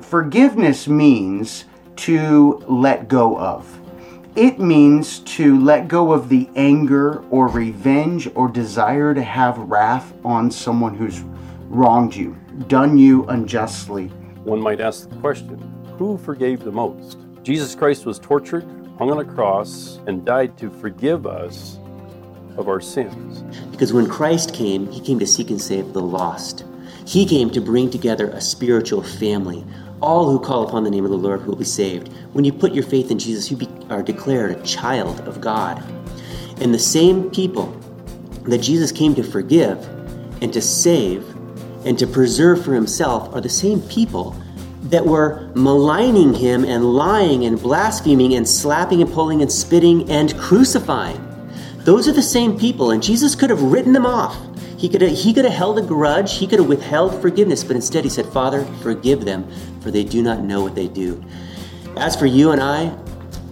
Forgiveness means to let go of. It means to let go of the anger or revenge or desire to have wrath on someone who's wronged you, done you unjustly. One might ask the question who forgave the most? Jesus Christ was tortured, hung on a cross, and died to forgive us of our sins. Because when Christ came, he came to seek and save the lost. He came to bring together a spiritual family. All who call upon the name of the Lord will be saved. When you put your faith in Jesus, you be, are declared a child of God. And the same people that Jesus came to forgive and to save and to preserve for himself are the same people that were maligning him and lying and blaspheming and slapping and pulling and spitting and crucifying. Those are the same people, and Jesus could have written them off. He could have, he could have held a grudge, he could have withheld forgiveness, but instead he said, Father, forgive them, for they do not know what they do. As for you and I,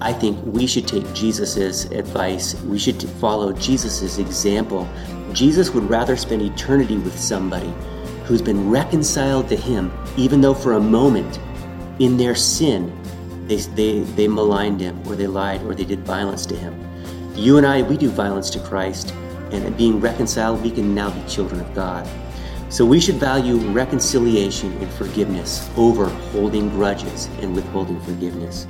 I think we should take Jesus' advice. We should follow Jesus' example. Jesus would rather spend eternity with somebody who's been reconciled to him, even though for a moment in their sin they, they, they maligned him or they lied or they did violence to him. You and I, we do violence to Christ, and being reconciled, we can now be children of God. So we should value reconciliation and forgiveness over holding grudges and withholding forgiveness.